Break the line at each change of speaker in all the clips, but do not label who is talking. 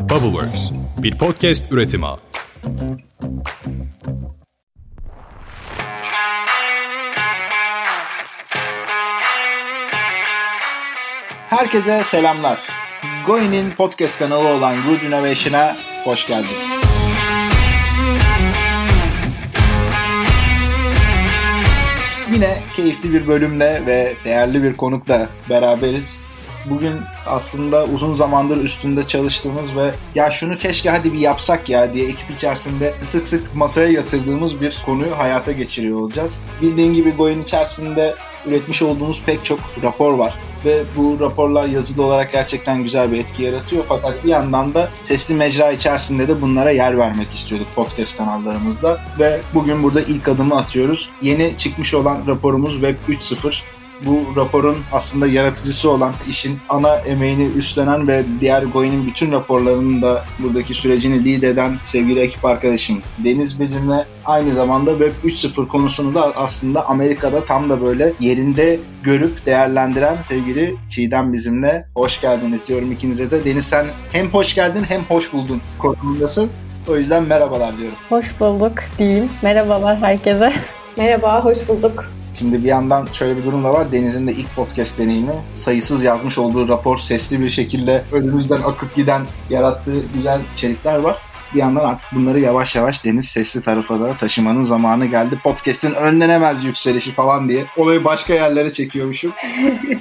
Bubbleworks, bir podcast üretimi.
Herkese selamlar. Goin'in podcast kanalı olan Good Innovation'a hoş geldin. Yine keyifli bir bölümle ve değerli bir konukla beraberiz. Bugün aslında uzun zamandır üstünde çalıştığımız ve ya şunu keşke hadi bir yapsak ya diye ekip içerisinde sık sık masaya yatırdığımız bir konuyu hayata geçiriyor olacağız. Bildiğin gibi Goin içerisinde üretmiş olduğumuz pek çok rapor var ve bu raporlar yazılı olarak gerçekten güzel bir etki yaratıyor. Fakat bir yandan da sesli mecra içerisinde de bunlara yer vermek istiyorduk podcast kanallarımızda ve bugün burada ilk adımı atıyoruz. Yeni çıkmış olan raporumuz Web 3.0 bu raporun aslında yaratıcısı olan, işin ana emeğini üstlenen ve diğer Goin'in bütün raporlarının da buradaki sürecini lead eden sevgili ekip arkadaşım Deniz bizimle aynı zamanda Web 3.0 konusunu da aslında Amerika'da tam da böyle yerinde görüp değerlendiren sevgili Çiğdem bizimle. Hoş geldiniz diyorum ikinize de. Deniz sen hem hoş geldin hem hoş buldun konumundasın. O yüzden merhabalar diyorum.
Hoş bulduk diyeyim. Merhabalar herkese.
Merhaba, hoş bulduk.
Şimdi bir yandan şöyle bir durum da var. Deniz'in de ilk podcast deneyimi sayısız yazmış olduğu rapor sesli bir şekilde önümüzden akıp giden yarattığı güzel içerikler var. Bir yandan artık bunları yavaş yavaş Deniz sesli tarafa da taşımanın zamanı geldi. Podcast'in önlenemez yükselişi falan diye. Olayı başka yerlere çekiyormuşum.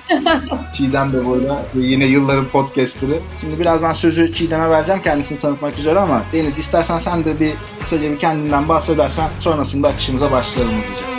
Çiğdem de burada yine yılların podcaster'ı. Şimdi birazdan sözü Çiğdem'e vereceğim kendisini tanıtmak üzere ama Deniz istersen sen de bir kısaca bir kendinden bahsedersen sonrasında akışımıza başlayalım hızlıca.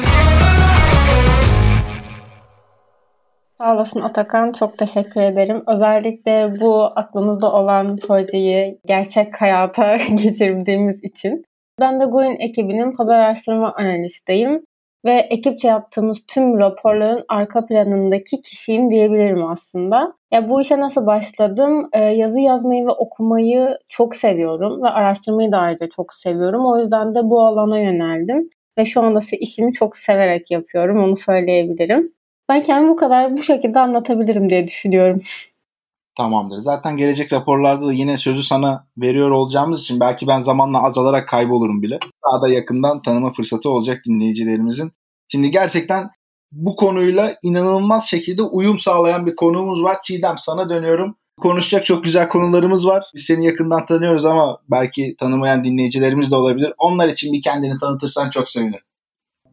Sağ olasın Atakan. Çok teşekkür ederim. Özellikle bu aklımızda olan projeyi gerçek hayata geçirdiğimiz için. Ben de Goin ekibinin pazar araştırma analistiyim ve ekipçe yaptığımız tüm raporların arka planındaki kişiyim diyebilirim aslında. Ya bu işe nasıl başladım? Ee, yazı yazmayı ve okumayı çok seviyorum ve araştırmayı da ayrıca çok seviyorum. O yüzden de bu alana yöneldim ve şu anda işimi çok severek yapıyorum. Onu söyleyebilirim. Ben kendimi bu kadar bu şekilde anlatabilirim diye düşünüyorum.
Tamamdır. Zaten gelecek raporlarda da yine sözü sana veriyor olacağımız için belki ben zamanla azalarak kaybolurum bile. Daha da yakından tanıma fırsatı olacak dinleyicilerimizin. Şimdi gerçekten bu konuyla inanılmaz şekilde uyum sağlayan bir konuğumuz var. Çiğdem sana dönüyorum. Konuşacak çok güzel konularımız var. Biz seni yakından tanıyoruz ama belki tanımayan dinleyicilerimiz de olabilir. Onlar için bir kendini tanıtırsan çok sevinirim.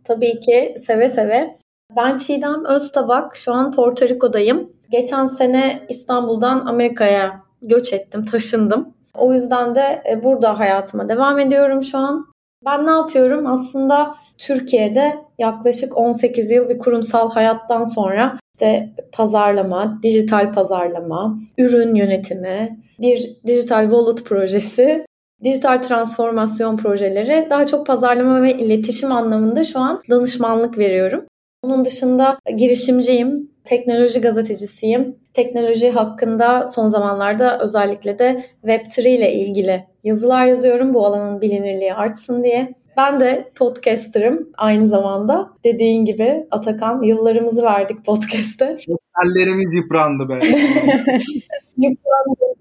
Tabii ki seve seve. Ben Çiğdem Öztabak. Şu an Porto Rico'dayım. Geçen sene İstanbul'dan Amerika'ya göç ettim, taşındım. O yüzden de e, burada hayatıma devam ediyorum şu an. Ben ne yapıyorum? Aslında Türkiye'de yaklaşık 18 yıl bir kurumsal hayattan sonra işte pazarlama, dijital pazarlama, ürün yönetimi, bir dijital wallet projesi, dijital transformasyon projeleri, daha çok pazarlama ve iletişim anlamında şu an danışmanlık veriyorum. Onun dışında girişimciyim, teknoloji gazetecisiyim. Teknoloji hakkında son zamanlarda özellikle de Web3 ile ilgili yazılar yazıyorum bu alanın bilinirliği artsın diye. Ben de podcaster'ım aynı zamanda. Dediğin gibi Atakan yıllarımızı verdik podcast'te.
Ellerimiz yıprandı be.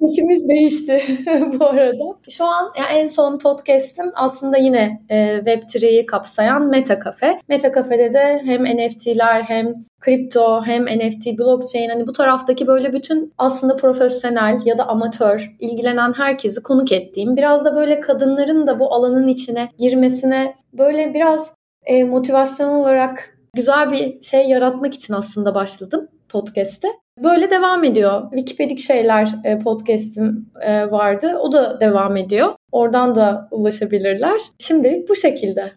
Sesimiz değişti bu arada. Şu an yani en son podcast'im aslında yine e, Web3'yi kapsayan Meta Cafe. Meta Cafe'de de hem NFT'ler hem kripto hem NFT, blockchain hani bu taraftaki böyle bütün aslında profesyonel ya da amatör ilgilenen herkesi konuk ettiğim biraz da böyle kadınların da bu alanın içine girmesine böyle biraz e, motivasyon olarak güzel bir şey yaratmak için aslında başladım podcast'te. Böyle devam ediyor. Wikipedik şeyler e, podcast'im e, vardı. O da devam ediyor. Oradan da ulaşabilirler. Şimdilik bu şekilde.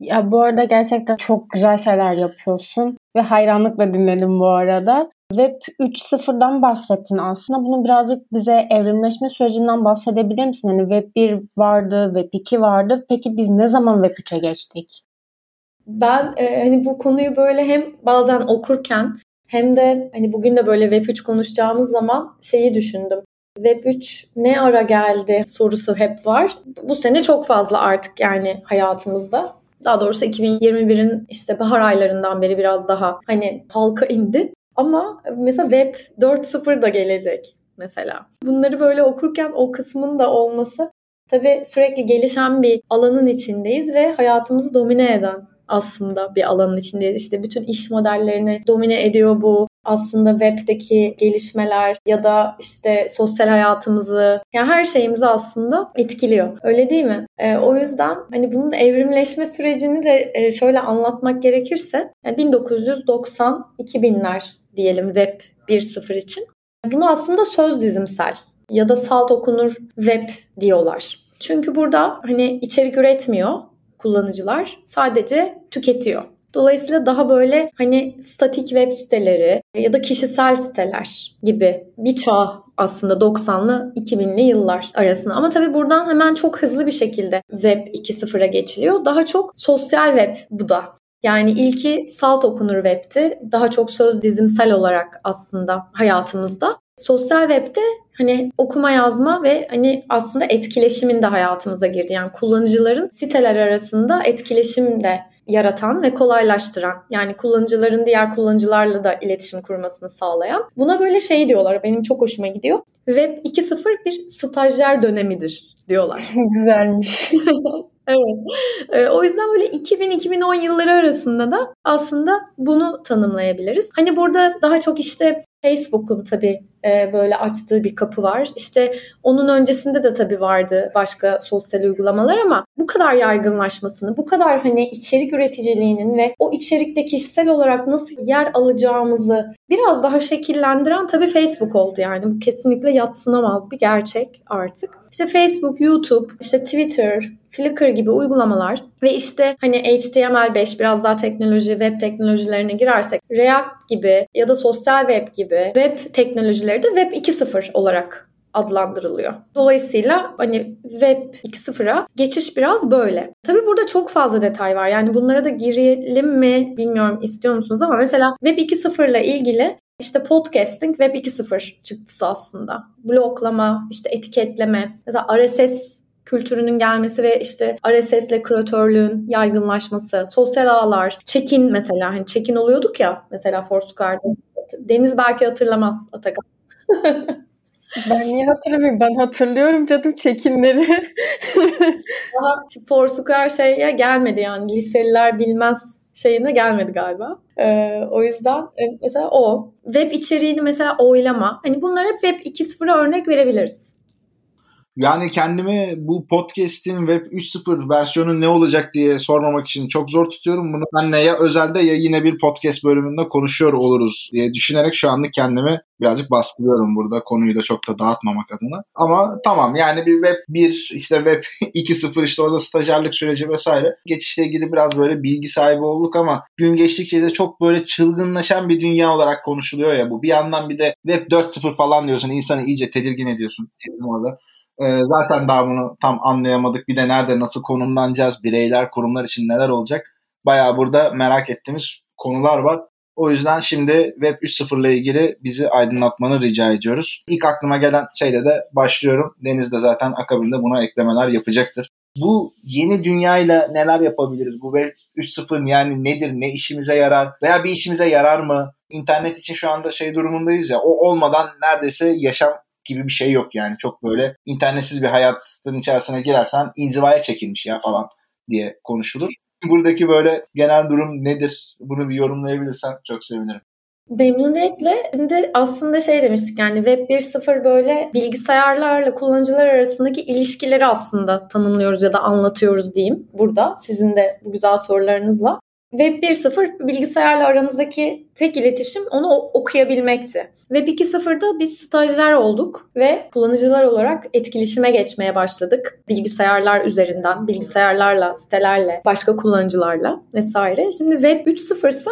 Ya bu arada gerçekten çok güzel şeyler yapıyorsun ve hayranlıkla dinledim bu arada. Web 3.0'dan bahsettin aslında. Bunu birazcık bize evrimleşme sürecinden bahsedebilir misin? Hani Web 1 vardı, Web 2 vardı. Peki biz ne zaman Web 3'e geçtik?
Ben e, hani bu konuyu böyle hem bazen okurken hem de hani bugün de böyle Web 3 konuşacağımız zaman şeyi düşündüm. Web 3 ne ara geldi sorusu hep var. Bu sene çok fazla artık yani hayatımızda. Daha doğrusu 2021'in işte bahar aylarından beri biraz daha hani halka indi. Ama mesela Web 4.0 da gelecek. mesela. Bunları böyle okurken o kısmın da olması tabii sürekli gelişen bir alanın içindeyiz ve hayatımızı domine eden aslında bir alanın içindeyiz. İşte bütün iş modellerini domine ediyor bu. Aslında webdeki gelişmeler ya da işte sosyal hayatımızı yani her şeyimizi aslında etkiliyor. Öyle değil mi? E, o yüzden hani bunun evrimleşme sürecini de e, şöyle anlatmak gerekirse yani 1990 2000'ler diyelim web 1.0 için. Bunu aslında söz dizimsel ya da salt okunur web diyorlar. Çünkü burada hani içerik üretmiyor kullanıcılar. Sadece tüketiyor. Dolayısıyla daha böyle hani statik web siteleri ya da kişisel siteler gibi bir çağ aslında 90'lı 2000'li yıllar arasında. Ama tabii buradan hemen çok hızlı bir şekilde web 2.0'a geçiliyor. Daha çok sosyal web bu da. Yani ilki salt okunur web'ti. Daha çok söz dizimsel olarak aslında hayatımızda. Sosyal web'de hani okuma yazma ve hani aslında etkileşimin de hayatımıza girdi. Yani kullanıcıların siteler arasında etkileşim de yaratan ve kolaylaştıran yani kullanıcıların diğer kullanıcılarla da iletişim kurmasını sağlayan. Buna böyle şey diyorlar benim çok hoşuma gidiyor. Web 2.0 bir stajyer dönemidir diyorlar.
Güzelmiş.
evet. E, o yüzden böyle 2000-2010 yılları arasında da aslında bunu tanımlayabiliriz. Hani burada daha çok işte Facebook'un tabii e, böyle açtığı bir kapı var. İşte onun öncesinde de tabii vardı başka sosyal uygulamalar ama bu kadar yaygınlaşmasını, bu kadar hani içerik üreticiliğinin ve o içerikte kişisel olarak nasıl yer alacağımızı biraz daha şekillendiren tabii Facebook oldu yani. Bu kesinlikle yatsınamaz bir gerçek artık. İşte Facebook, YouTube, işte Twitter, Flickr gibi uygulamalar ve işte hani HTML5 biraz daha teknoloji, web teknolojilerine girersek React gibi ya da sosyal web gibi web teknolojileri de Web 2.0 olarak adlandırılıyor. Dolayısıyla hani Web 2.0'a geçiş biraz böyle. Tabii burada çok fazla detay var. Yani bunlara da girelim mi bilmiyorum istiyor musunuz ama mesela Web 2.0 ile ilgili işte podcasting Web 2.0 çıktısı aslında. Bloklama, işte etiketleme, mesela RSS kültürünün gelmesi ve işte RSS ile küratörlüğün yaygınlaşması, sosyal ağlar, check-in mesela hani check-in oluyorduk ya mesela Foursquare'da. Deniz belki hatırlamaz Atakan.
ben niye hatırlamıyorum? Ben hatırlıyorum canım çekinleri.
Daha Foursquare şeye gelmedi yani liseliler bilmez şeyine gelmedi galiba. Ee, o yüzden e, mesela o. Web içeriğini mesela oylama. Hani bunlar hep Web 2.0'a örnek verebiliriz.
Yani kendimi bu podcast'in Web 3.0 versiyonu ne olacak diye sormamak için çok zor tutuyorum. Bunu senle ya özelde ya yine bir podcast bölümünde konuşuyor oluruz diye düşünerek şu anlık kendimi birazcık baskılıyorum burada konuyu da çok da dağıtmamak adına. Ama tamam yani bir Web 1 işte Web 2.0 işte orada stajyerlik süreci vesaire geçişle ilgili biraz böyle bilgi sahibi olduk ama gün geçtikçe de çok böyle çılgınlaşan bir dünya olarak konuşuluyor ya bu. Bir yandan bir de Web 4.0 falan diyorsun insanı iyice tedirgin ediyorsun orada. Ee, zaten daha bunu tam anlayamadık. Bir de nerede nasıl konumlanacağız? Bireyler, kurumlar için neler olacak? Bayağı burada merak ettiğimiz konular var. O yüzden şimdi Web 3.0 ile ilgili bizi aydınlatmanı rica ediyoruz. İlk aklıma gelen şeyle de başlıyorum. Deniz de zaten akabinde buna eklemeler yapacaktır. Bu yeni dünyayla neler yapabiliriz? Bu Web 3.0 yani nedir? Ne işimize yarar? Veya bir işimize yarar mı? İnternet için şu anda şey durumundayız ya. O olmadan neredeyse yaşam gibi bir şey yok yani. Çok böyle internetsiz bir hayatın içerisine girersen inzivaya çekilmiş ya falan diye konuşulur. Buradaki böyle genel durum nedir? Bunu bir yorumlayabilirsen çok sevinirim.
Memnuniyetle. Şimdi aslında şey demiştik yani Web 1.0 böyle bilgisayarlarla kullanıcılar arasındaki ilişkileri aslında tanımlıyoruz ya da anlatıyoruz diyeyim burada sizin de bu güzel sorularınızla. Web 1.0 bilgisayarla aramızdaki tek iletişim onu okuyabilmekti. Web 2.0'da biz stajyer olduk ve kullanıcılar olarak etkileşime geçmeye başladık. Bilgisayarlar üzerinden, bilgisayarlarla, sitelerle, başka kullanıcılarla vesaire. Şimdi Web 3.0 ise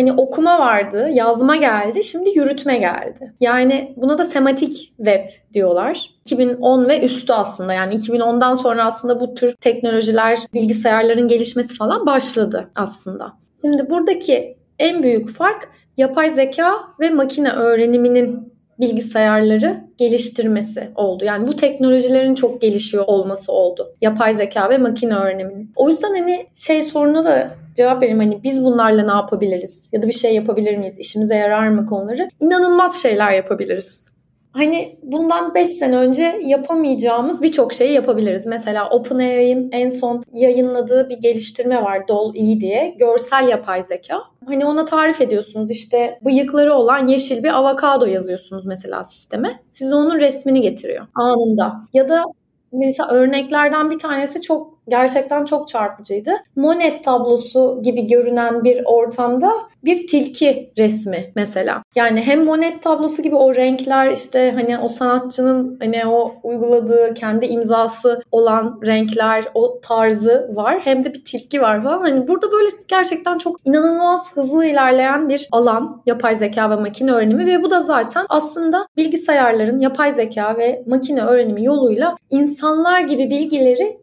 Hani okuma vardı, yazma geldi, şimdi yürütme geldi. Yani buna da sematik web diyorlar. 2010 ve üstü aslında yani 2010'dan sonra aslında bu tür teknolojiler, bilgisayarların gelişmesi falan başladı aslında. Şimdi buradaki en büyük fark yapay zeka ve makine öğreniminin bilgisayarları geliştirmesi oldu. Yani bu teknolojilerin çok gelişiyor olması oldu. Yapay zeka ve makine öğreniminin. O yüzden hani şey sorunu da cevap vereyim hani biz bunlarla ne yapabiliriz? Ya da bir şey yapabilir miyiz? İşimize yarar mı konuları? İnanılmaz şeyler yapabiliriz. Hani bundan 5 sene önce yapamayacağımız birçok şeyi yapabiliriz. Mesela OpenAI'nin en son yayınladığı bir geliştirme var DALL-E diye. Görsel yapay zeka. Hani ona tarif ediyorsunuz işte bıyıkları olan yeşil bir avokado yazıyorsunuz mesela sisteme. Size onun resmini getiriyor anında. Ya da mesela örneklerden bir tanesi çok gerçekten çok çarpıcıydı. Monet tablosu gibi görünen bir ortamda bir tilki resmi mesela. Yani hem Monet tablosu gibi o renkler işte hani o sanatçının hani o uyguladığı kendi imzası olan renkler, o tarzı var. Hem de bir tilki var falan. Hani burada böyle gerçekten çok inanılmaz hızlı ilerleyen bir alan yapay zeka ve makine öğrenimi ve bu da zaten aslında bilgisayarların yapay zeka ve makine öğrenimi yoluyla insanlar gibi bilgileri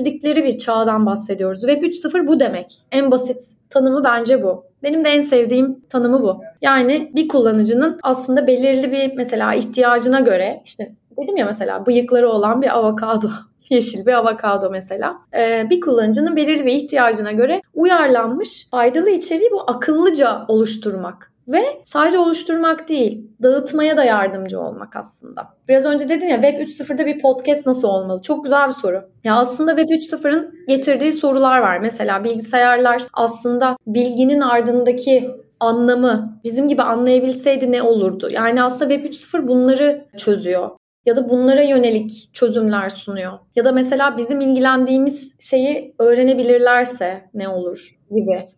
yorumlayabildikleri bir çağdan bahsediyoruz. Web 3.0 bu demek. En basit tanımı bence bu. Benim de en sevdiğim tanımı bu. Yani bir kullanıcının aslında belirli bir mesela ihtiyacına göre işte dedim ya mesela bıyıkları olan bir avokado yeşil bir avokado mesela. Ee, bir kullanıcının belirli bir ihtiyacına göre uyarlanmış faydalı içeriği bu akıllıca oluşturmak. Ve sadece oluşturmak değil, dağıtmaya da yardımcı olmak aslında. Biraz önce dedin ya Web 3.0'da bir podcast nasıl olmalı? Çok güzel bir soru. Ya aslında Web 3.0'ın getirdiği sorular var. Mesela bilgisayarlar aslında bilginin ardındaki anlamı bizim gibi anlayabilseydi ne olurdu? Yani aslında Web 3.0 bunları çözüyor ya da bunlara yönelik çözümler sunuyor. Ya da mesela bizim ilgilendiğimiz şeyi öğrenebilirlerse ne olur gibi.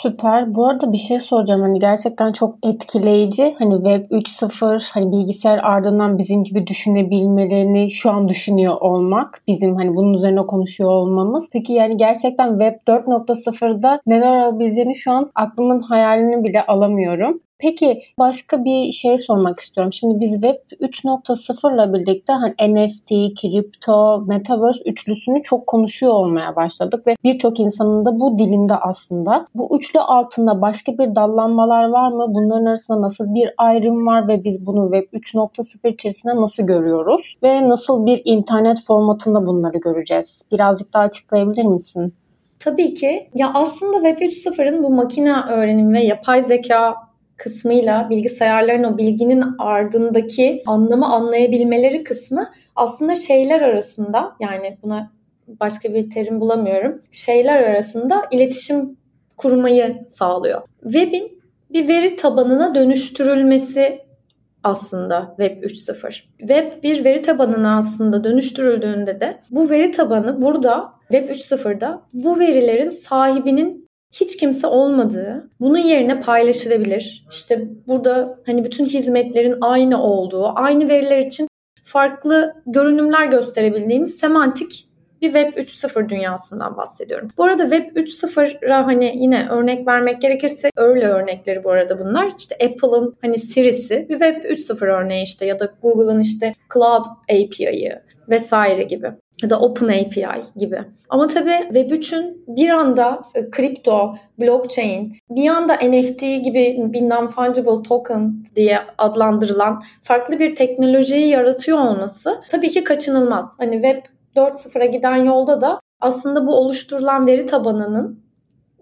Süper. Bu arada bir şey soracağım. Hani gerçekten çok etkileyici. Hani Web 3.0 hani bilgisayar ardından bizim gibi düşünebilmelerini şu an düşünüyor olmak. Bizim hani bunun üzerine konuşuyor olmamız. Peki yani gerçekten Web 4.0'da neler olabileceğini şu an aklımın hayalini bile alamıyorum. Peki başka bir şey sormak istiyorum. Şimdi biz Web 3.0 ile birlikte hani NFT, kripto, metaverse üçlüsünü çok konuşuyor olmaya başladık ve birçok insanın da bu dilinde aslında. Bu üçlü altında başka bir dallanmalar var mı? Bunların arasında nasıl bir ayrım var ve biz bunu Web 3.0 içerisinde nasıl görüyoruz? Ve nasıl bir internet formatında bunları göreceğiz? Birazcık daha açıklayabilir misin?
Tabii ki. Ya aslında Web 3.0'ın bu makine öğrenimi ve yapay zeka kısmıyla bilgisayarların o bilginin ardındaki anlamı anlayabilmeleri kısmı aslında şeyler arasında yani buna başka bir terim bulamıyorum. Şeyler arasında iletişim kurmayı sağlıyor. Web'in bir veri tabanına dönüştürülmesi aslında Web 3.0. Web bir veri tabanına aslında dönüştürüldüğünde de bu veri tabanı burada Web 3.0'da bu verilerin sahibinin hiç kimse olmadığı, bunun yerine paylaşılabilir. İşte burada hani bütün hizmetlerin aynı olduğu, aynı veriler için farklı görünümler gösterebildiğiniz semantik bir Web 3.0 dünyasından bahsediyorum. Bu arada Web 3.0'a hani yine örnek vermek gerekirse öyle örnekleri bu arada bunlar. İşte Apple'ın hani Siri'si bir Web 3.0 örneği işte ya da Google'ın işte Cloud API'yi vesaire gibi ya da Open API gibi. Ama tabii Web3'ün bir anda e, kripto, blockchain, bir anda NFT gibi bir non-fungible token diye adlandırılan farklı bir teknolojiyi yaratıyor olması tabii ki kaçınılmaz. Hani Web 4.0'a giden yolda da aslında bu oluşturulan veri tabanının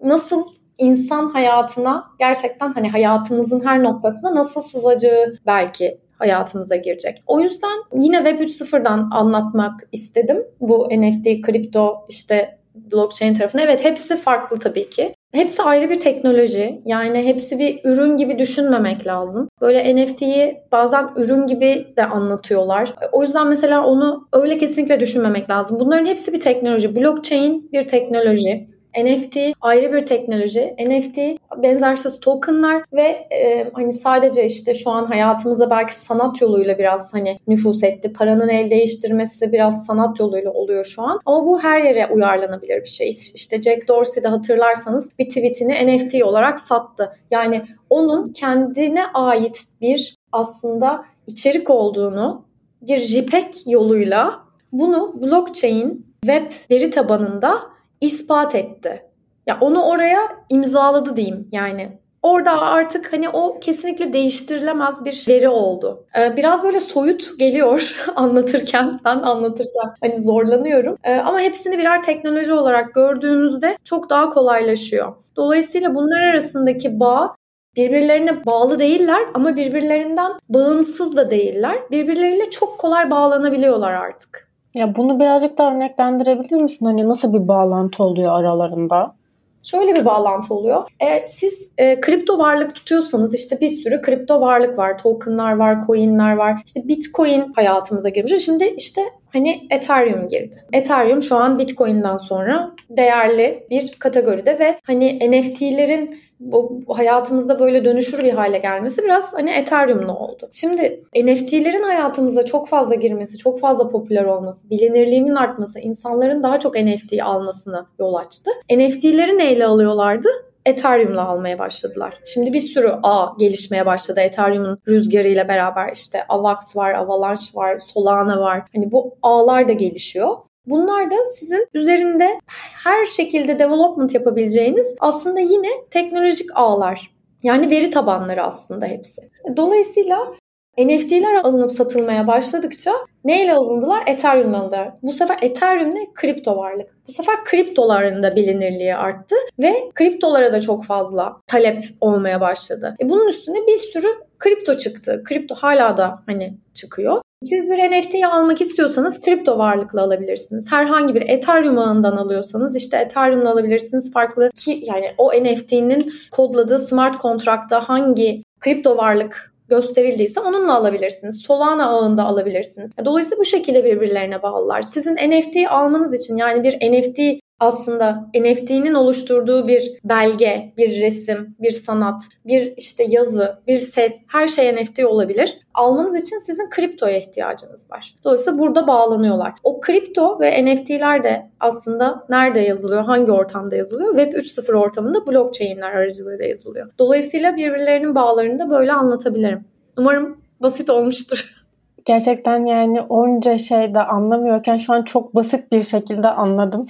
nasıl insan hayatına gerçekten hani hayatımızın her noktasına nasıl sızacağı belki hayatımıza girecek. O yüzden yine Web 3.0'dan anlatmak istedim. Bu NFT, kripto, işte blockchain tarafını. Evet hepsi farklı tabii ki. Hepsi ayrı bir teknoloji. Yani hepsi bir ürün gibi düşünmemek lazım. Böyle NFT'yi bazen ürün gibi de anlatıyorlar. O yüzden mesela onu öyle kesinlikle düşünmemek lazım. Bunların hepsi bir teknoloji. Blockchain bir teknoloji. NFT ayrı bir teknoloji. NFT benzersiz tokenlar ve e, hani sadece işte şu an hayatımıza belki sanat yoluyla biraz hani nüfus etti. Paranın el değiştirmesi biraz sanat yoluyla oluyor şu an. Ama bu her yere uyarlanabilir bir şey. İşte Jack Dorsey de hatırlarsanız bir tweetini NFT olarak sattı. Yani onun kendine ait bir aslında içerik olduğunu bir JPEG yoluyla bunu blockchain web veri tabanında ispat etti. Ya onu oraya imzaladı diyeyim yani. Orada artık hani o kesinlikle değiştirilemez bir veri oldu. Ee, biraz böyle soyut geliyor anlatırken, ben anlatırken hani zorlanıyorum. Ee, ama hepsini birer teknoloji olarak gördüğünüzde çok daha kolaylaşıyor. Dolayısıyla bunlar arasındaki bağ birbirlerine bağlı değiller ama birbirlerinden bağımsız da değiller. Birbirleriyle çok kolay bağlanabiliyorlar artık.
Ya bunu birazcık daha örneklendirebilir misin? Hani nasıl bir bağlantı oluyor aralarında?
Şöyle bir bağlantı oluyor. E, siz e, kripto varlık tutuyorsanız işte bir sürü kripto varlık var. Tokenlar var, coinler var. İşte Bitcoin hayatımıza girmiş. Şimdi işte hani Ethereum girdi. Ethereum şu an Bitcoin'den sonra değerli bir kategoride ve hani NFT'lerin bu hayatımızda böyle dönüşür bir hale gelmesi biraz hani Ethereum'lu oldu. Şimdi NFT'lerin hayatımıza çok fazla girmesi, çok fazla popüler olması, bilinirliğinin artması, insanların daha çok NFT almasına yol açtı. NFT'leri neyle alıyorlardı? Ethereum'la almaya başladılar. Şimdi bir sürü ağ gelişmeye başladı Ethereum'un rüzgarıyla beraber işte Avax var, Avalanche var, Solana var. Hani bu ağlar da gelişiyor. Bunlar da sizin üzerinde her şekilde development yapabileceğiniz aslında yine teknolojik ağlar. Yani veri tabanları aslında hepsi. Dolayısıyla NFT'ler alınıp satılmaya başladıkça neyle alındılar? Ethereum'la alındılar. Bu sefer Ethereum ne? Kripto varlık. Bu sefer kriptoların da bilinirliği arttı ve kriptolara da çok fazla talep olmaya başladı. E bunun üstüne bir sürü kripto çıktı. Kripto hala da hani çıkıyor. Siz bir NFT'yi almak istiyorsanız kripto varlıkla alabilirsiniz. Herhangi bir Ethereum ağından alıyorsanız işte Ethereum'la alabilirsiniz. Farklı ki yani o NFT'nin kodladığı smart kontrakta hangi kripto varlık gösterildiyse onunla alabilirsiniz. Solana ağında alabilirsiniz. Dolayısıyla bu şekilde birbirlerine bağlılar. Sizin NFT almanız için yani bir NFT aslında NFT'nin oluşturduğu bir belge, bir resim, bir sanat, bir işte yazı, bir ses, her şey NFT olabilir. Almanız için sizin kriptoya ihtiyacınız var. Dolayısıyla burada bağlanıyorlar. O kripto ve NFT'ler de aslında nerede yazılıyor, hangi ortamda yazılıyor? Web 3.0 ortamında blockchain'ler aracılığıyla yazılıyor. Dolayısıyla birbirlerinin bağlarını da böyle anlatabilirim. Umarım basit olmuştur.
Gerçekten yani onca şey de anlamıyorken şu an çok basit bir şekilde anladım.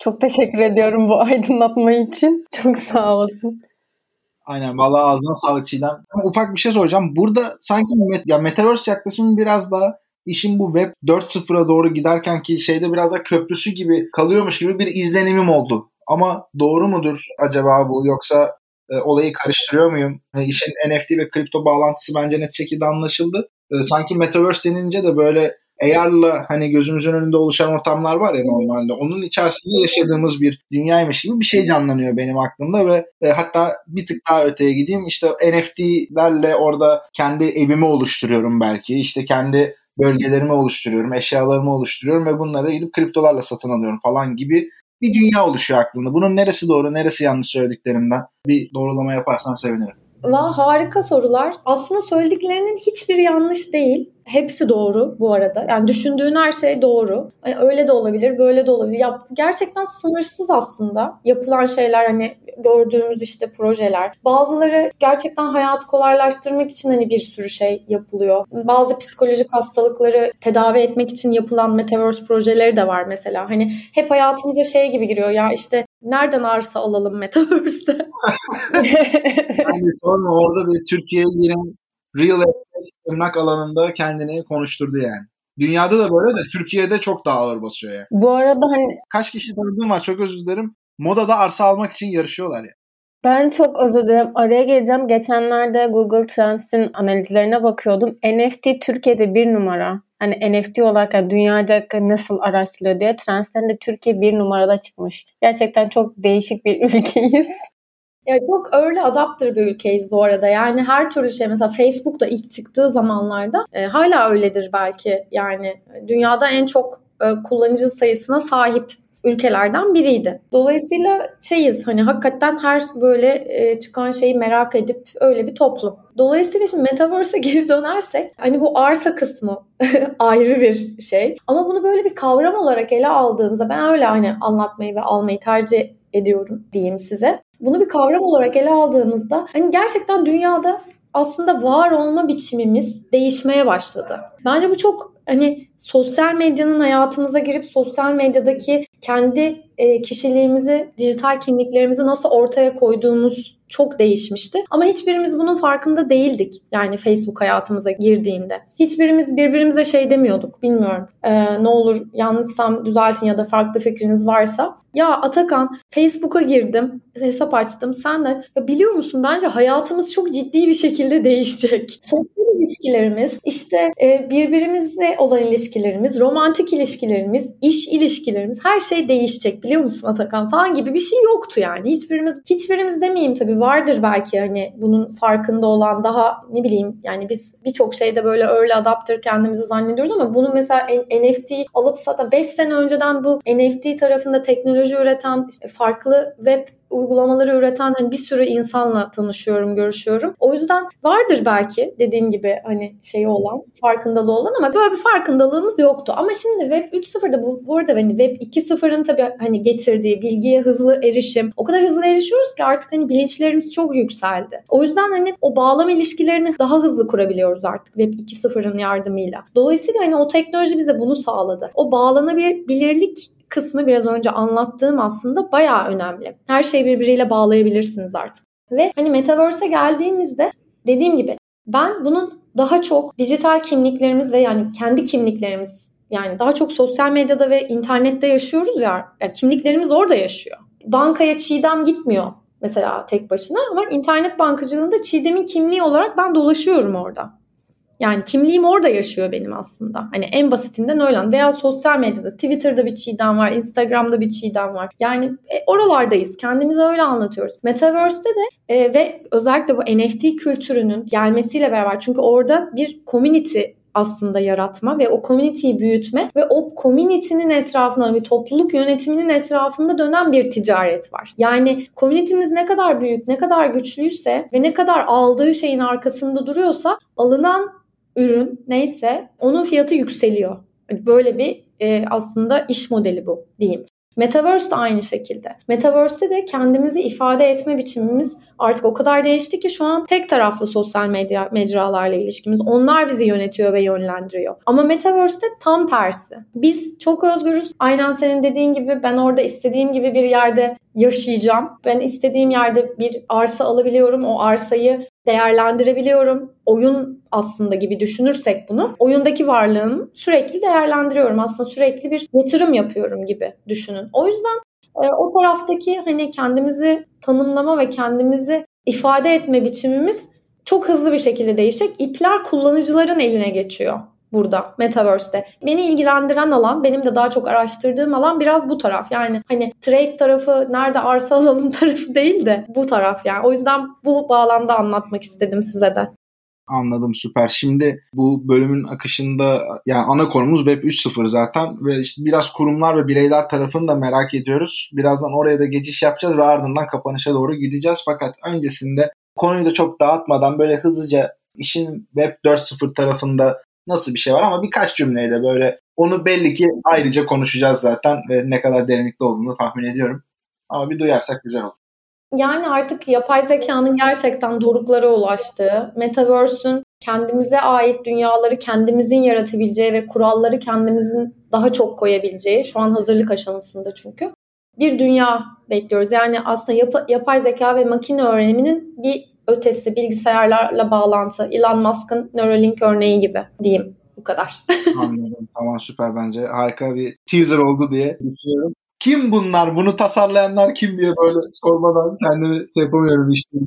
Çok teşekkür ediyorum bu aydınlatma için. Çok sağ olasın.
Aynen vallahi ağzına sağlık Çiğdem. Ufak bir şey soracağım. Burada sanki ya Metaverse yaklaşımı biraz daha işin bu Web 4.0'a doğru giderken ki şeyde biraz da köprüsü gibi kalıyormuş gibi bir izlenimim oldu. Ama doğru mudur acaba bu yoksa e, olayı karıştırıyor muyum? E, işin NFT ve kripto bağlantısı bence net şekilde anlaşıldı e, sanki Metaverse denince de böyle AR'la hani gözümüzün önünde oluşan ortamlar var ya normalde. Onun içerisinde yaşadığımız bir dünyaymış gibi bir şey canlanıyor benim aklımda ve e, hatta bir tık daha öteye gideyim işte NFT'lerle orada kendi evimi oluşturuyorum belki. işte kendi bölgelerimi oluşturuyorum, eşyalarımı oluşturuyorum ve bunları da gidip kriptolarla satın alıyorum falan gibi bir dünya oluşuyor aklımda. Bunun neresi doğru, neresi yanlış söylediklerimden bir doğrulama yaparsan sevinirim.
Va harika sorular. Aslında söylediklerinin hiçbiri yanlış değil. Hepsi doğru bu arada. Yani düşündüğün her şey doğru. Yani öyle de olabilir, böyle de olabilir. Ya gerçekten sınırsız aslında yapılan şeyler hani gördüğümüz işte projeler. Bazıları gerçekten hayatı kolaylaştırmak için hani bir sürü şey yapılıyor. Bazı psikolojik hastalıkları tedavi etmek için yapılan metaverse projeleri de var mesela. Hani hep hayatımıza şey gibi giriyor ya işte nereden arsa alalım metaverse'te?
yani sonra orada bir Türkiye'ye giren real estate emlak alanında kendini konuşturdu yani. Dünyada da böyle de Türkiye'de çok daha ağır basıyor yani.
Bu arada hani
kaç kişi tanıdığım var çok özür dilerim. Modada arsa almak için yarışıyorlar ya.
Ben çok özür dilerim. Araya geleceğim. Geçenlerde Google Trends'in analizlerine bakıyordum. NFT Türkiye'de bir numara. Hani NFT olarak yani dünyada nasıl araştırılıyor diye Trends'ten de Türkiye bir numarada çıkmış. Gerçekten çok değişik bir ülkeyiz.
Ya çok öyle adaptır bir ülkeyiz bu arada. Yani her türlü şey mesela Facebook'ta ilk çıktığı zamanlarda e, hala öyledir belki. Yani dünyada en çok e, kullanıcı sayısına sahip ülkelerden biriydi. Dolayısıyla şeyiz hani hakikaten her böyle e, çıkan şeyi merak edip öyle bir toplum. Dolayısıyla şimdi Metaverse'e geri dönersek hani bu arsa kısmı ayrı bir şey. Ama bunu böyle bir kavram olarak ele aldığımızda ben öyle hani anlatmayı ve almayı tercih ediyorum diyeyim size. Bunu bir kavram olarak ele aldığımızda hani gerçekten dünyada aslında var olma biçimimiz değişmeye başladı. Bence bu çok hani sosyal medyanın hayatımıza girip sosyal medyadaki kendi e, kişiliğimizi, dijital kimliklerimizi nasıl ortaya koyduğumuz çok değişmişti. Ama hiçbirimiz bunun farkında değildik. Yani Facebook hayatımıza girdiğinde. Hiçbirimiz birbirimize şey demiyorduk. Bilmiyorum. Ee, ne olur yanlışsam düzeltin ya da farklı fikriniz varsa. Ya Atakan Facebook'a girdim. Hesap açtım. Sen de ya biliyor musun bence hayatımız çok ciddi bir şekilde değişecek. Sosyal ilişkilerimiz, işte e, birbirimizle olan ilişkilerimiz, romantik ilişkilerimiz, iş ilişkilerimiz her şey değişecek biliyor musun Atakan falan gibi bir şey yoktu yani. Hiçbirimiz hiçbirimiz demeyeyim tabii vardır belki hani bunun farkında olan daha ne bileyim yani biz birçok şeyde böyle early adapter kendimizi zannediyoruz ama bunu mesela NFT alıp zaten 5 sene önceden bu NFT tarafında teknoloji üreten farklı web uygulamaları üreten hani bir sürü insanla tanışıyorum, görüşüyorum. O yüzden vardır belki dediğim gibi hani şey olan, farkındalığı olan ama böyle bir farkındalığımız yoktu. Ama şimdi Web 3.0'da bu, bu arada hani Web 2.0'ın tabii hani getirdiği bilgiye hızlı erişim. O kadar hızlı erişiyoruz ki artık hani bilinçlerimiz çok yükseldi. O yüzden hani o bağlam ilişkilerini daha hızlı kurabiliyoruz artık Web 2.0'ın yardımıyla. Dolayısıyla hani o teknoloji bize bunu sağladı. O bağlanabilirlik kısmı biraz önce anlattığım aslında bayağı önemli. Her şeyi birbiriyle bağlayabilirsiniz artık. Ve hani Metaverse'e geldiğimizde dediğim gibi ben bunun daha çok dijital kimliklerimiz ve yani kendi kimliklerimiz yani daha çok sosyal medyada ve internette yaşıyoruz ya, yani kimliklerimiz orada yaşıyor. Bankaya Çiğdem gitmiyor mesela tek başına ama internet bankacılığında Çiğdem'in kimliği olarak ben dolaşıyorum orada. Yani kimliğim orada yaşıyor benim aslında. Hani en basitinden öyle. Veya sosyal medyada, Twitter'da bir çiğdem var, Instagram'da bir çiğdem var. Yani e, oralardayız. Kendimize öyle anlatıyoruz. Metaverse'de de e, ve özellikle bu NFT kültürünün gelmesiyle beraber çünkü orada bir community aslında yaratma ve o community'yi büyütme ve o community'nin etrafında bir topluluk yönetiminin etrafında dönen bir ticaret var. Yani community'niz ne kadar büyük, ne kadar güçlüyse ve ne kadar aldığı şeyin arkasında duruyorsa alınan ürün neyse onun fiyatı yükseliyor. Hani böyle bir e, aslında iş modeli bu diyeyim. Metaverse de aynı şekilde. Metaverse'de de kendimizi ifade etme biçimimiz artık o kadar değişti ki şu an tek taraflı sosyal medya mecralarla ilişkimiz. Onlar bizi yönetiyor ve yönlendiriyor. Ama Metaverse'de tam tersi. Biz çok özgürüz. Aynen senin dediğin gibi ben orada istediğim gibi bir yerde yaşayacağım. Ben istediğim yerde bir arsa alabiliyorum. O arsayı değerlendirebiliyorum. Oyun aslında gibi düşünürsek bunu. Oyundaki varlığımı sürekli değerlendiriyorum. Aslında sürekli bir yatırım yapıyorum gibi düşünün. O yüzden e, o taraftaki hani kendimizi tanımlama ve kendimizi ifade etme biçimimiz çok hızlı bir şekilde değişecek. İpler kullanıcıların eline geçiyor burada Metaverse'te. Beni ilgilendiren alan, benim de daha çok araştırdığım alan biraz bu taraf. Yani hani trade tarafı, nerede arsa alalım tarafı değil de bu taraf yani. O yüzden bu bağlamda anlatmak istedim size de.
Anladım süper. Şimdi bu bölümün akışında yani ana konumuz Web 3.0 zaten ve işte biraz kurumlar ve bireyler tarafını da merak ediyoruz. Birazdan oraya da geçiş yapacağız ve ardından kapanışa doğru gideceğiz. Fakat öncesinde konuyu da çok dağıtmadan böyle hızlıca işin Web 4.0 tarafında nasıl bir şey var ama birkaç cümleyle böyle onu belli ki ayrıca konuşacağız zaten ve ne kadar derinlikli olduğunu tahmin ediyorum. Ama bir duyarsak güzel olur.
Yani artık yapay zekanın gerçekten doruklara ulaştığı, Metaverse'ün kendimize ait dünyaları kendimizin yaratabileceği ve kuralları kendimizin daha çok koyabileceği, şu an hazırlık aşamasında çünkü, bir dünya bekliyoruz. Yani aslında yap- yapay zeka ve makine öğreniminin bir ötesi bilgisayarlarla bağlantı. Elon Musk'ın Neuralink örneği gibi diyeyim. Bu kadar.
Anladım. Tamam süper bence. Harika bir teaser oldu diye düşünüyorum. Kim bunlar? Bunu tasarlayanlar kim diye böyle sormadan kendimi şey yapamıyorum işte.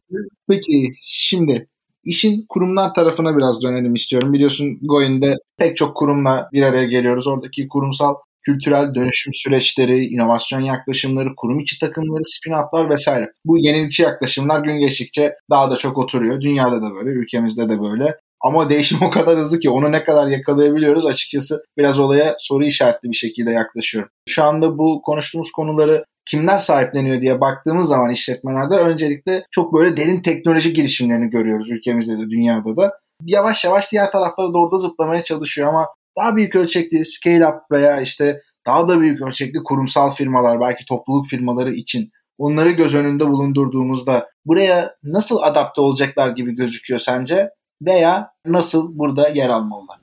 Peki şimdi işin kurumlar tarafına biraz dönelim istiyorum. Biliyorsun Goin'de pek çok kurumla bir araya geliyoruz. Oradaki kurumsal kültürel dönüşüm süreçleri, inovasyon yaklaşımları, kurum içi takımları, spin-up'lar vesaire. Bu yenilikçi yaklaşımlar gün geçtikçe daha da çok oturuyor. Dünyada da böyle, ülkemizde de böyle. Ama değişim o kadar hızlı ki onu ne kadar yakalayabiliyoruz açıkçası biraz olaya soru işaretli bir şekilde yaklaşıyorum. Şu anda bu konuştuğumuz konuları kimler sahipleniyor diye baktığımız zaman işletmelerde öncelikle çok böyle derin teknoloji girişimlerini görüyoruz ülkemizde de dünyada da. Yavaş yavaş diğer taraflara doğru da zıplamaya çalışıyor ama daha büyük ölçekli scale up veya işte daha da büyük ölçekli kurumsal firmalar belki topluluk firmaları için onları göz önünde bulundurduğumuzda buraya nasıl adapte olacaklar gibi gözüküyor sence? Veya nasıl burada yer almalılar?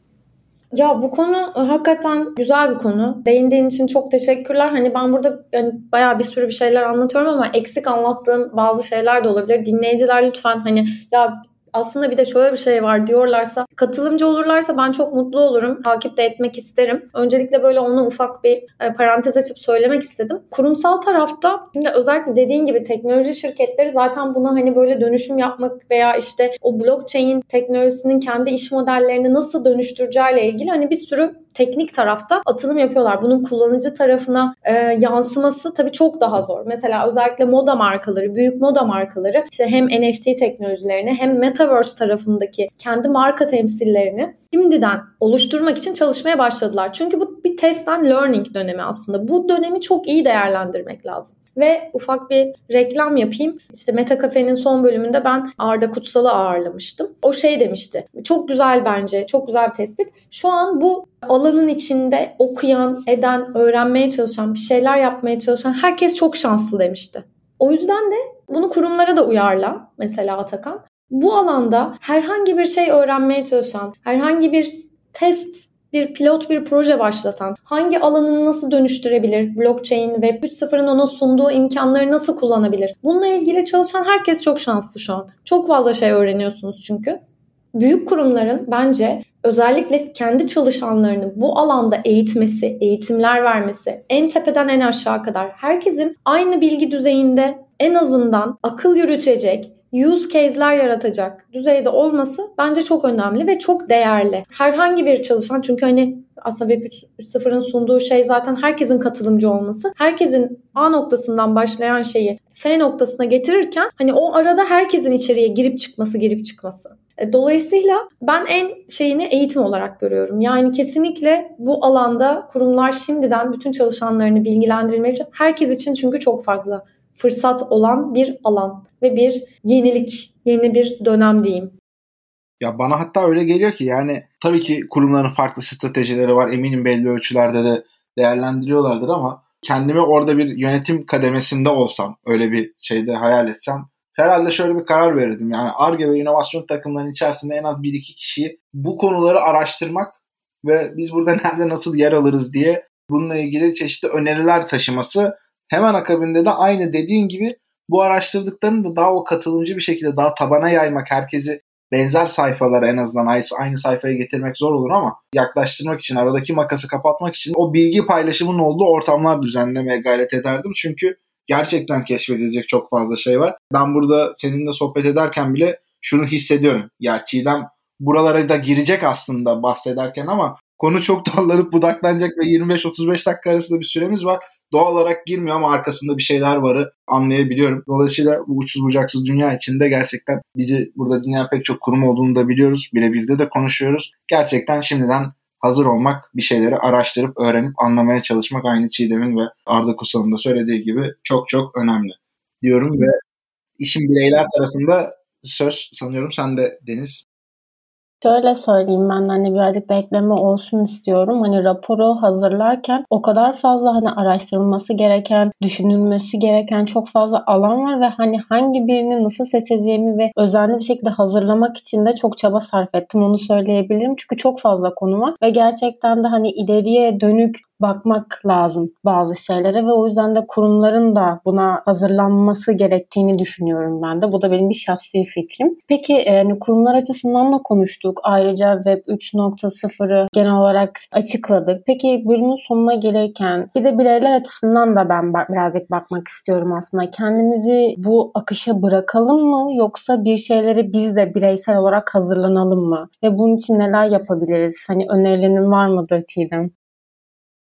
Ya bu konu hakikaten güzel bir konu. Değindiğin için çok teşekkürler. Hani ben burada yani bayağı bir sürü bir şeyler anlatıyorum ama eksik anlattığım bazı şeyler de olabilir. Dinleyiciler lütfen hani ya aslında bir de şöyle bir şey var diyorlarsa, katılımcı olurlarsa ben çok mutlu olurum. Takip de etmek isterim. Öncelikle böyle onu ufak bir e, parantez açıp söylemek istedim. Kurumsal tarafta şimdi özellikle dediğin gibi teknoloji şirketleri zaten buna hani böyle dönüşüm yapmak veya işte o blockchain teknolojisinin kendi iş modellerini nasıl dönüştüreceğiyle ilgili hani bir sürü teknik tarafta atılım yapıyorlar. Bunun kullanıcı tarafına e, yansıması tabii çok daha zor. Mesela özellikle moda markaları, büyük moda markaları işte hem NFT teknolojilerini hem Metaverse tarafındaki kendi marka temsillerini şimdiden oluşturmak için çalışmaya başladılar. Çünkü bu bir test and learning dönemi aslında. Bu dönemi çok iyi değerlendirmek lazım. Ve ufak bir reklam yapayım. İşte Meta Cafe'nin son bölümünde ben Arda Kutsal'ı ağırlamıştım. O şey demişti. Çok güzel bence. Çok güzel bir tespit. Şu an bu alanın içinde okuyan, eden, öğrenmeye çalışan, bir şeyler yapmaya çalışan herkes çok şanslı demişti. O yüzden de bunu kurumlara da uyarla mesela Atakan. Bu alanda herhangi bir şey öğrenmeye çalışan, herhangi bir test bir pilot bir proje başlatan, hangi alanını nasıl dönüştürebilir, blockchain, Web 3.0'ın ona sunduğu imkanları nasıl kullanabilir? Bununla ilgili çalışan herkes çok şanslı şu an. Çok fazla şey öğreniyorsunuz çünkü. Büyük kurumların bence özellikle kendi çalışanlarını bu alanda eğitmesi, eğitimler vermesi, en tepeden en aşağı kadar herkesin aynı bilgi düzeyinde en azından akıl yürütecek, use case'ler yaratacak düzeyde olması bence çok önemli ve çok değerli. Herhangi bir çalışan çünkü hani aslında Web 3.0'ın sunduğu şey zaten herkesin katılımcı olması. Herkesin A noktasından başlayan şeyi F noktasına getirirken hani o arada herkesin içeriye girip çıkması, girip çıkması. E, dolayısıyla ben en şeyini eğitim olarak görüyorum. Yani kesinlikle bu alanda kurumlar şimdiden bütün çalışanlarını bilgilendirmeli. Herkes için çünkü çok fazla fırsat olan bir alan ve bir yenilik, yeni bir dönem diyeyim.
Ya bana hatta öyle geliyor ki yani tabii ki kurumların farklı stratejileri var. Eminim belli ölçülerde de değerlendiriyorlardır ama kendimi orada bir yönetim kademesinde olsam, öyle bir şeyde hayal etsem herhalde şöyle bir karar verirdim. Yani ARGE ve inovasyon takımlarının içerisinde en az 1-2 kişiyi bu konuları araştırmak ve biz burada nerede nasıl yer alırız diye bununla ilgili çeşitli öneriler taşıması Hemen akabinde de aynı dediğin gibi bu araştırdıklarını da daha o katılımcı bir şekilde daha tabana yaymak, herkesi benzer sayfalara en azından aynı sayfaya getirmek zor olur ama yaklaştırmak için, aradaki makası kapatmak için o bilgi paylaşımının olduğu ortamlar düzenlemeye gayret ederdim. Çünkü gerçekten keşfedilecek çok fazla şey var. Ben burada seninle sohbet ederken bile şunu hissediyorum. Ya Çiğdem buralara da girecek aslında bahsederken ama konu çok dallanıp budaklanacak ve 25-35 dakika arasında bir süremiz var doğal olarak girmiyor ama arkasında bir şeyler varı anlayabiliyorum. Dolayısıyla bu uçsuz bucaksız dünya içinde gerçekten bizi burada dinleyen pek çok kurum olduğunu da biliyoruz. Birebir de de konuşuyoruz. Gerçekten şimdiden hazır olmak, bir şeyleri araştırıp öğrenip anlamaya çalışmak aynı Çiğdem'in ve Arda Kusal'ın da söylediği gibi çok çok önemli diyorum ve işin bireyler tarafında söz sanıyorum sen de Deniz.
Şöyle söyleyeyim ben hani birazcık da ekleme olsun istiyorum. Hani raporu hazırlarken o kadar fazla hani araştırılması gereken, düşünülmesi gereken çok fazla alan var ve hani hangi birini nasıl seçeceğimi ve özenli bir şekilde hazırlamak için de çok çaba sarf ettim. Onu söyleyebilirim. Çünkü çok fazla konu var ve gerçekten de hani ileriye dönük bakmak lazım bazı şeylere ve o yüzden de kurumların da buna hazırlanması gerektiğini düşünüyorum ben de. Bu da benim bir şahsi fikrim. Peki yani kurumlar açısından da konuştuk. Ayrıca Web 3.0'ı genel olarak açıkladık. Peki bölümün sonuna gelirken bir de bireyler açısından da ben birazcık bakmak istiyorum aslında. Kendimizi bu akışa bırakalım mı yoksa bir şeyleri biz de bireysel olarak hazırlanalım mı? Ve bunun için neler yapabiliriz? Hani önerilerin var mıdır Çiğdem?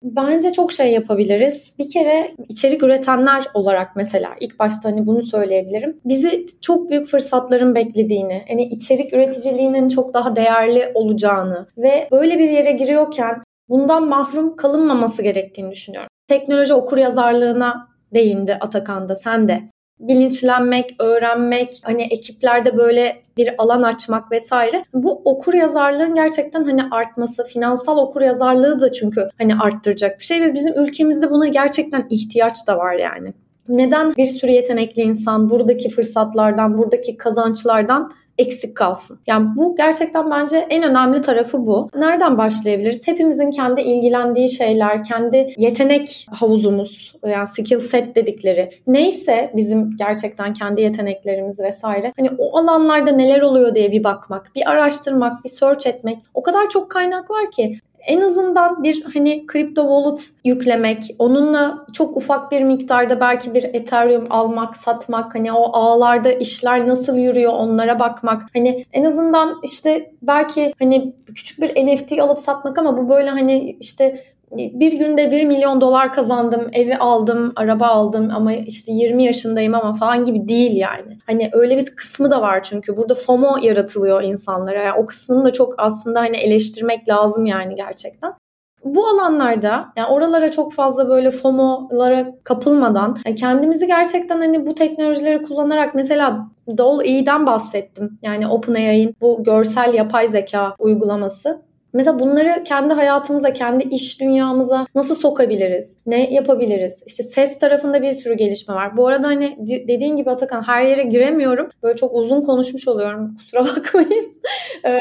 Bence çok şey yapabiliriz. Bir kere içerik üretenler olarak mesela ilk başta hani bunu söyleyebilirim. Bizi çok büyük fırsatların beklediğini, hani içerik üreticiliğinin çok daha değerli olacağını ve böyle bir yere giriyorken bundan mahrum kalınmaması gerektiğini düşünüyorum. Teknoloji okur yazarlığına değindi Atakan'da sen de bilinçlenmek, öğrenmek, hani ekiplerde böyle bir alan açmak vesaire. Bu okur yazarlığın gerçekten hani artması, finansal okur yazarlığı da çünkü hani arttıracak bir şey ve bizim ülkemizde buna gerçekten ihtiyaç da var yani. Neden bir sürü yetenekli insan buradaki fırsatlardan, buradaki kazançlardan eksik kalsın. Yani bu gerçekten bence en önemli tarafı bu. Nereden başlayabiliriz? Hepimizin kendi ilgilendiği şeyler, kendi yetenek havuzumuz, yani skill set dedikleri neyse bizim gerçekten kendi yeteneklerimiz vesaire. Hani o alanlarda neler oluyor diye bir bakmak, bir araştırmak, bir search etmek. O kadar çok kaynak var ki en azından bir hani kripto wallet yüklemek, onunla çok ufak bir miktarda belki bir Ethereum almak, satmak, hani o ağlarda işler nasıl yürüyor onlara bakmak. Hani en azından işte belki hani küçük bir NFT alıp satmak ama bu böyle hani işte bir günde 1 milyon dolar kazandım, evi aldım, araba aldım ama işte 20 yaşındayım ama falan gibi değil yani. Hani öyle bir kısmı da var çünkü burada FOMO yaratılıyor insanlara. Yani o kısmını da çok aslında hani eleştirmek lazım yani gerçekten bu alanlarda yani oralara çok fazla böyle FOMO'lara kapılmadan yani kendimizi gerçekten hani bu teknolojileri kullanarak mesela Dall-E'den bahsettim. Yani OpenAI'nin bu görsel yapay zeka uygulaması. Mesela bunları kendi hayatımıza, kendi iş dünyamıza nasıl sokabiliriz? Ne yapabiliriz? İşte ses tarafında bir sürü gelişme var. Bu arada hani dediğin gibi Atakan her yere giremiyorum. Böyle çok uzun konuşmuş oluyorum. Kusura bakmayın. Ee,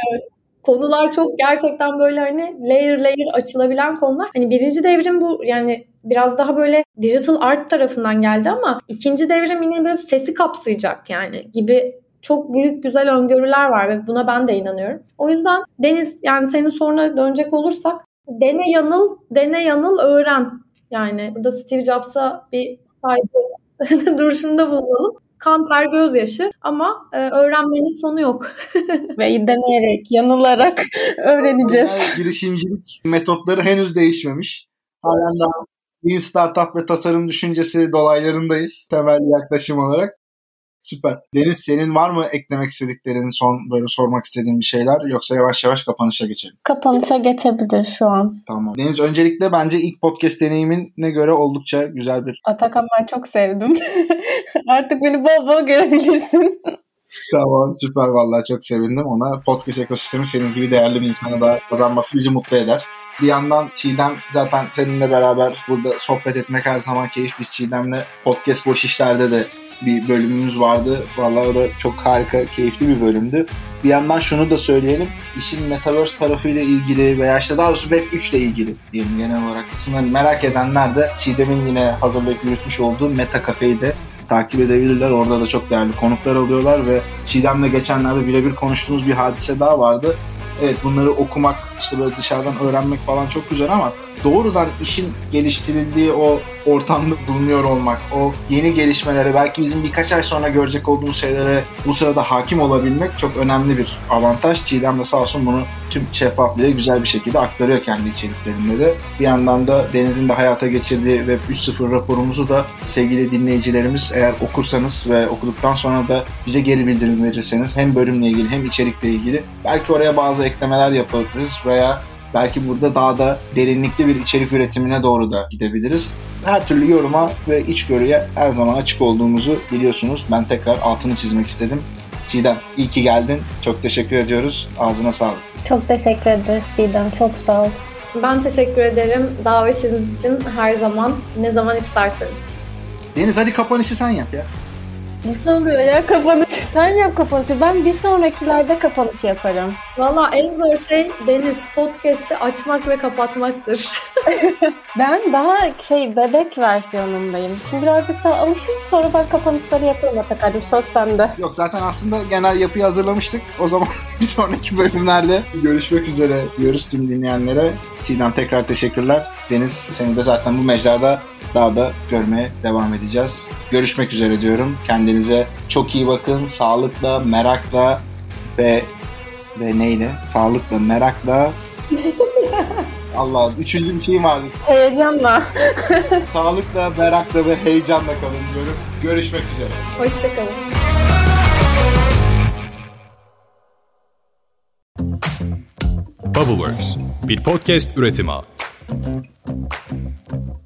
konular çok gerçekten böyle hani layer layer açılabilen konular. Hani birinci devrim bu yani biraz daha böyle digital art tarafından geldi ama ikinci devrim yine böyle sesi kapsayacak yani gibi çok büyük güzel öngörüler var ve buna ben de inanıyorum. O yüzden Deniz yani senin soruna dönecek olursak dene yanıl, dene yanıl öğren. Yani burada Steve Jobs'a bir saygı duruşunda bulunalım. Kan ter gözyaşı ama e, öğrenmenin sonu yok.
Ve deneyerek, yanılarak öğreneceğiz.
Yani girişimcilik metotları henüz değişmemiş. Halen daha Lean Startup ve tasarım düşüncesi dolaylarındayız temel yaklaşım olarak. Süper. Deniz senin var mı eklemek istediklerin son böyle sormak istediğin bir şeyler yoksa yavaş yavaş kapanışa geçelim.
Kapanışa geçebilir şu an.
Tamam. Deniz öncelikle bence ilk podcast deneyimine göre oldukça güzel bir.
Atakan ben çok sevdim. Artık beni bol bol görebilirsin.
tamam süper vallahi çok sevindim ona. Podcast ekosistemi senin gibi değerli bir insana da kazanması bizi mutlu eder. Bir yandan Çiğdem zaten seninle beraber burada sohbet etmek her zaman keyif. Biz Çiğdem'le podcast boş işlerde de bir bölümümüz vardı. Vallahi o da çok harika, keyifli bir bölümdü. Bir yandan şunu da söyleyelim. İşin Metaverse tarafıyla ilgili veya işte daha doğrusu Web 3 ile ilgili diyelim genel olarak. Kısmen merak edenler de Çiğdem'in yine hazırlayıp yürütmüş olduğu Meta Cafe'yi de takip edebilirler. Orada da çok değerli konuklar alıyorlar ve Çiğdem'le geçenlerde birebir konuştuğumuz bir hadise daha vardı. Evet bunları okumak, işte böyle dışarıdan öğrenmek falan çok güzel ama doğrudan işin geliştirildiği o ortamda bulunuyor olmak, o yeni gelişmelere, belki bizim birkaç ay sonra görecek olduğumuz şeylere bu sırada hakim olabilmek çok önemli bir avantaj. Çiğdem de sağ olsun bunu tüm şeffaflığı güzel bir şekilde aktarıyor kendi içeriklerinde de. Bir yandan da Deniz'in de hayata geçirdiği Web 3.0 raporumuzu da sevgili dinleyicilerimiz eğer okursanız ve okuduktan sonra da bize geri bildirim verirseniz hem bölümle ilgili hem içerikle ilgili belki oraya bazı eklemeler yapabiliriz veya Belki burada daha da derinlikli bir içerik üretimine doğru da gidebiliriz. Her türlü yoruma ve içgörüye her zaman açık olduğumuzu biliyorsunuz. Ben tekrar altını çizmek istedim. Çiğdem iyi ki geldin. Çok teşekkür ediyoruz. Ağzına sağlık.
Çok teşekkür ederiz Çiğdem. Çok sağ ol.
Ben teşekkür ederim davetiniz için her zaman ne zaman isterseniz.
Deniz hadi kapanışı sen yap ya.
Nasıl oluyor ya kapanışı? Sen yap kapanışı. Ben bir sonrakilerde kapanış yaparım.
Valla en zor şey Deniz podcast'i açmak ve kapatmaktır.
ben daha şey bebek versiyonundayım. Şimdi birazcık daha alışayım sonra ben kapanışları yaparım Atakan'cığım. Söz sende.
Yok zaten aslında genel yapıyı hazırlamıştık. O zaman bir sonraki bölümlerde görüşmek üzere diyoruz tüm dinleyenlere. Çiğdem tekrar teşekkürler. Deniz seni de zaten bu mecrada daha da görmeye devam edeceğiz. Görüşmek üzere diyorum. Kendinize çok iyi bakın. Sağlıkla, merakla ve ve neyle? Sağlıkla, merakla Allah üçüncü bir şeyim vardı.
Heyecanla.
Sağlıkla, merakla ve heyecanla kalın diyorum. Görüşmek üzere.
Hoşçakalın.
Bubbleworks bir podcast üretimi. Thank you.